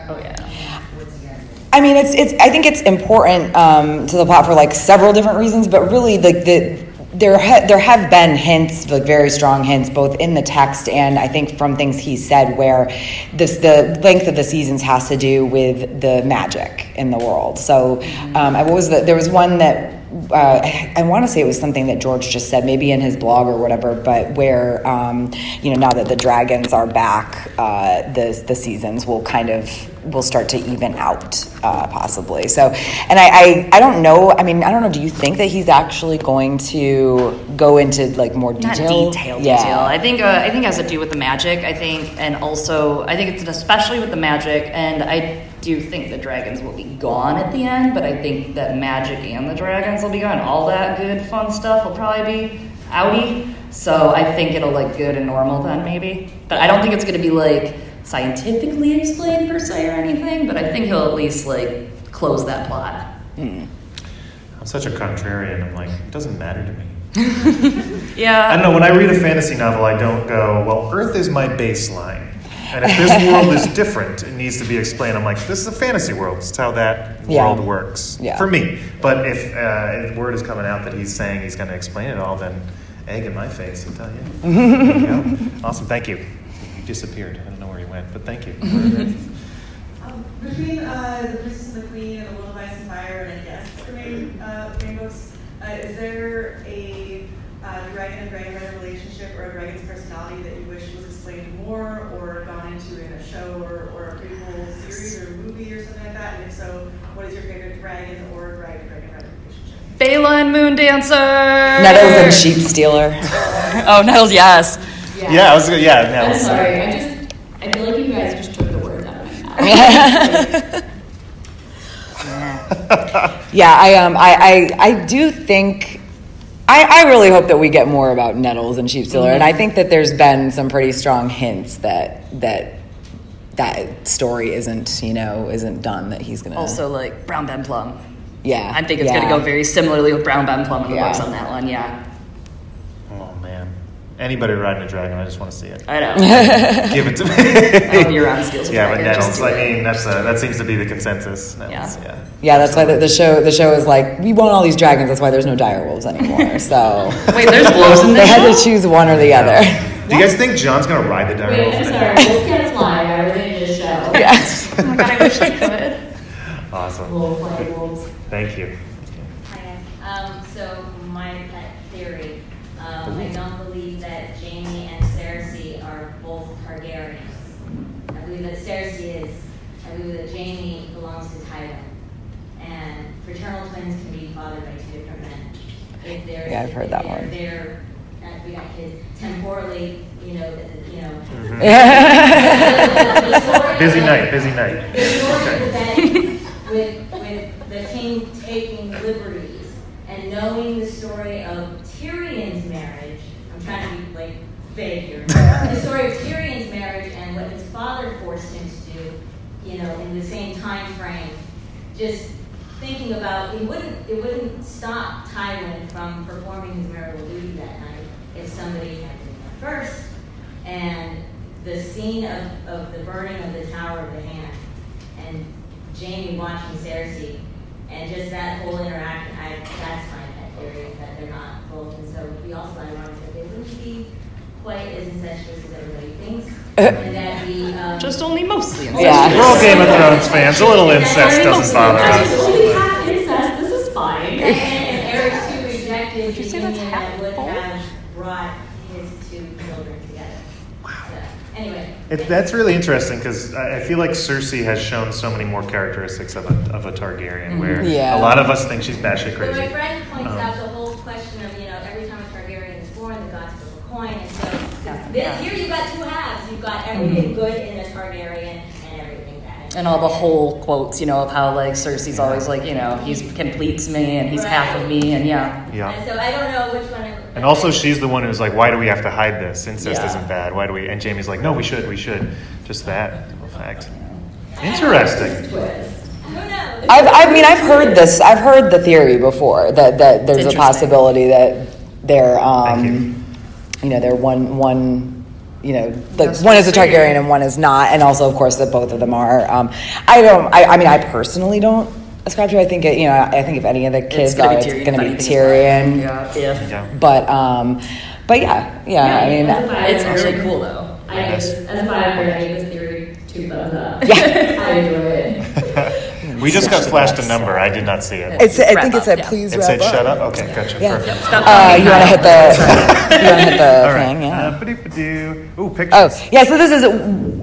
Oh, yeah. mean towards the end? I mean, it's it's. I think it's important um, to the plot for like several different reasons, but really, like the there ha- there have been hints, like very strong hints, both in the text and I think from things he said, where this the length of the seasons has to do with the magic in the world. So, um, I was the, there was one that. Uh, I want to say it was something that George just said, maybe in his blog or whatever, but where um, you know now that the dragons are back, uh, the the seasons will kind of will start to even out uh, possibly. So, and I, I I don't know. I mean, I don't know. Do you think that he's actually going to go into like more Not detail? detail, yeah. detail. I think uh, I think it has to do with the magic. I think, and also I think it's especially with the magic. And I do think the dragons will be gone at the end, but I think that magic and the dragons will be gone. All that good fun stuff will probably be outy. So I think it'll look good and normal then maybe. But I don't think it's going to be like scientifically explained per se or anything. But I think he'll at least like close that plot. Hmm. I'm such a contrarian. I'm like, it doesn't matter to me. (laughs) Yeah. I don't know. When I read a fantasy novel, I don't go, well, Earth is my baseline. And if this world is different, it needs to be explained. I'm like, this is a fantasy world. It's how that Yeah. world works Yeah. for me. But if, uh, if word is coming out that he's saying he's going to explain it all, then egg in my face, I tell you. (laughs) You. Awesome. Thank you. You disappeared. I don't know where you went, but thank you. (laughs) Um, between uh, the Princess and the Queen and the World of Ice and Fire, and I guess the main, uh, main books, uh, is there a uh, dragon and dragon rider relationship or a dragon's personality that you wish was explained more or gone into in a show or, or a prequel series or movie or something like that? And if so, what is your favorite dragon or dragon dragon rider relationship? Baela and Moon Dancer. Nettles and Sheep Stealer. (laughs) Oh, Nettles, yes. yeah, I was gonna, yeah, now. I'm sorry, I just I feel like you guys just took the words out of my mouth. (laughs) Yeah, I um, I, I, I do think. I, I really hope that we get more about Nettles and Sheep Stealer, and I mm-hmm. think that there's been some pretty strong hints that that that story isn't you know isn't done that he's gonna Also, like Brown Ben Plumm. yeah I think it's yeah. going to go very similarly with Brown Ben Plumm in the Yeah. books on that one. Yeah. Anybody riding a dragon, I just want to see it. I know. (laughs) Give it to me. I'll be around Steel's (laughs) Yeah, but Dragon, just Nettles, do I it. mean, that's uh that seems to be the consensus. Nettles, Yeah. yeah. yeah that's why the, the show the show is like we want all these dragons that's why there's no dire wolves anymore (laughs) so Wait, there's wolves in they this had show? to choose one or the other Do you guys think Jon's gonna ride the dire Wait, wolf? I'm sorry, wolves can't fly. I related to the show. yes Oh my god, I wish I could. Awesome. Wolf like wolves. Thank you. Hi, um, so And fraternal twins can be fathered by two different men. If they're, Yeah, I've heard that they're, one. They're, uh, we got kids, temporally, you know, you know. the story (laughs) Busy of- night, busy night. the story Okay. with, with the king taking liberties and knowing the story of Tyrion's marriage. I'm trying to be like vague here. the story of Tyrion's marriage and what his father forced him to do, you know, in the same time frame. Just thinking about it wouldn't it wouldn't stop Tywin from performing his marital duty that night if somebody had been there first. And the scene of, of the burning of the Tower of the Hand and Jaime watching Cersei and just that whole interaction, I, that's my pet theory, is that they're not both. And so we would be also ironic that they wouldn't be quite as incestuous as everybody thinks. (laughs) and that the, um, Just only mostly in Yeah. We're all Game of Thrones fans. A little incest doesn't bother us. only half incest. This is fine. And, and Aerys II rejected Did you the say that's union half that would full? have brought his two children together. Wow. So, anyway. It, that's really interesting because I I feel like Cersei has shown so many more characteristics of a, of a Targaryen, where Yeah. a lot of us think she's batshit But my friend points Um, out the whole question of, you know, every time a Targaryen is born, the gods flip a coin, and so This, Yeah. Here you've got two halves. You've got everything good in the Targaryen and everything bad. And all the whole quotes, you know, of how like Cersei's always like, you know, he's completes me and he's half of me, and yeah. And Yeah. so I don't know which one. I- And also, she's the one who's like, "Why do we have to hide this? Incest Yeah. isn't bad. Why do we?" And Jaime's like, "No, we should. We should." Just that fact. Interesting. Twist. Who knows? I've, I mean, I've heard this. I've heard the theory before that that there's a possibility that they're, Thank you. um, you know, they're one one. You know, like one is a what's. Targaryen and one is not, and also, of course, that both of them are. Um, I don't. I, I mean, I personally don't ascribe to. it. I think it, you know. I think if any of the kids gonna are, it's going to be anything Tyrion. Yeah. Yeah. But um, but yeah, yeah. I mean, as It's really cool though. I give this, as a biohacker, I give this theory two thumbs up. Yeah. (laughs) I enjoy it. We just got flashed a number. I did not see it. it's. I think Wrap it up, said yeah. please It wrap said up. shut up. Okay, gotcha. Yeah. Perfect. Uh, you want to hit the. (laughs) you want to hit the All right. thing? Yeah. Uh, ba-dee-ba-doo. Ooh, pictures. Oh, yeah, so this is,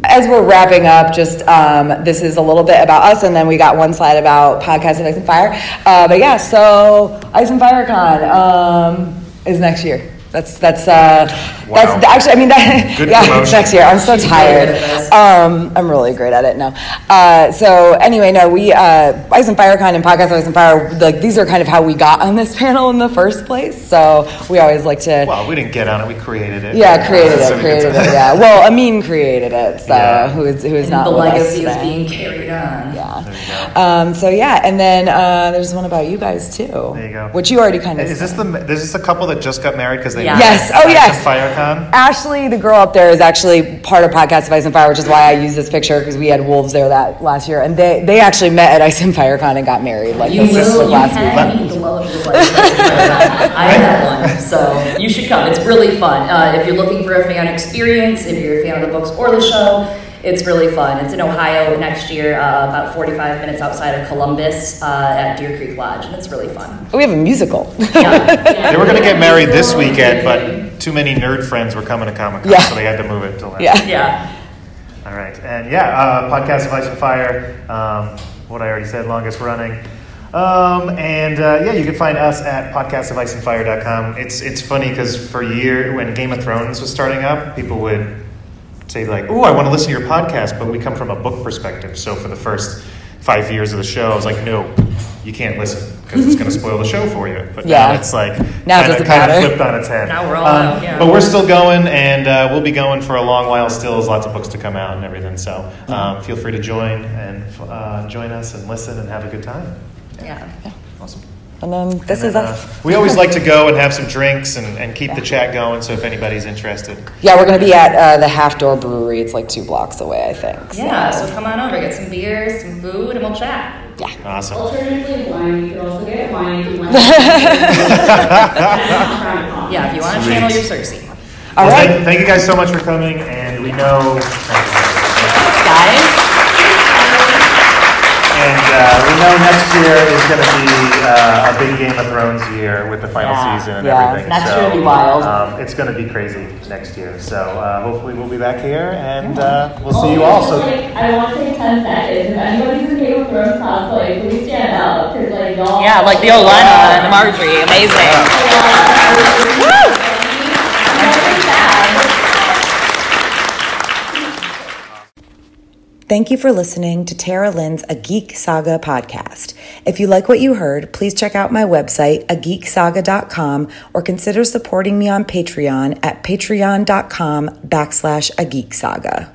as we're wrapping up, just, um, this is a little bit about us, and then we got one slide about podcast of Ice and Fire. Uh, but yeah, so Ice and Fire Con, um, is next year. That's, that's, uh, Wow. that's, actually, I mean, that, Good (laughs) yeah, it's next year. I'm so She's tired. good at this. Um, I'm really great at it now. Uh, so anyway, no, we, uh, Ice and Fire Con and Podcast Ice and Fire, like, these are kind of how we got on this (laughs) panel in the first place. So we always like to. Well, we didn't get on it. We created it. Yeah, (laughs) created So it, created it. Yeah. Well, Amin created it, so Yeah. who is who is And not the legacy is today. being carried on. Yeah. There you go. Um, so yeah, and then uh, there's one about you guys too. There you go. Which you already kind of. Is this the is this the couple that just got married because they Yeah. Yes. at Oh, yes. FireCon? Ashley, the girl up there, is actually part of Podcast of Ice and Fire, which is why I use this picture because we had wolves there that last year, and they they actually met at Ice and Fire Con and got married like You this will, like you last can week. meet the love of your life. I had one, so you should come. It's really fun. Uh, if you're looking for a fan experience, if you're a fan of the books or the show, it's really fun. It's in Ohio next year, uh, about 45 minutes outside of Columbus uh, at Deer Creek Lodge, and it's really fun. We have a musical. Yeah. (laughs) They were going to get married this weekend, but too many nerd friends were coming to Comic Con, Yeah. so they had to move it till then. yeah. yeah. All right, and yeah, uh, podcast of Ice and Fire. Um, what I already said, longest running. Um, and uh, yeah, you can find us at podcastoficeandfire.com. It's it's funny because for a year when Game of Thrones was starting up, people would say like, "Oh, I want to listen to your podcast," but we come from a book perspective. So for the first five years of the show, I was like, "No, you can't listen because it's going (laughs) to spoil the show for you." But Yeah. now it's like Now it kind doesn't of kind of flipped on its head. Now we're all Um, out, yeah. But we're still going, and uh, we'll be going for a long while still. There's lots of books to come out and everything. So um, feel free to join and uh, join us and listen and have a good time. Yeah. Awesome. And then this And is then, us. uh, we always like to go and have some drinks and, and keep the chat going. So if anybody's interested, Yeah, we're gonna be at uh, the Half Door Brewery. It's like two blocks away, I think. So- Yeah, so come on over, get some beers, some food, and we'll chat. Yeah. awesome. Alternatively, wine. You could also get wine if you want. That's not frowned upon. Yeah, if you want to Sweet. channel your Cersei. All Well, right. thank, thank you guys so much for coming, and we know. Thank. Guys. And uh, we know next year is going to be uh, a big Game of Thrones year with the final Yeah. season and Yeah. everything. Next so, year will be wild. Um, it's going to be crazy next year. So uh, hopefully we'll be back here, and uh, we'll see you all. So Like, I want to take 10 seconds. If anybody's in Game of Thrones cosplay, please stand up. Because, like, y'all. Yeah, like the Olenna and the Margaery. Amazing. Thank you for listening to Tara Lynn's A Geek Saga podcast. If you like what you heard, please check out my website, ageeksaga.com, or consider supporting me on Patreon at patreon.com backslash a geek saga.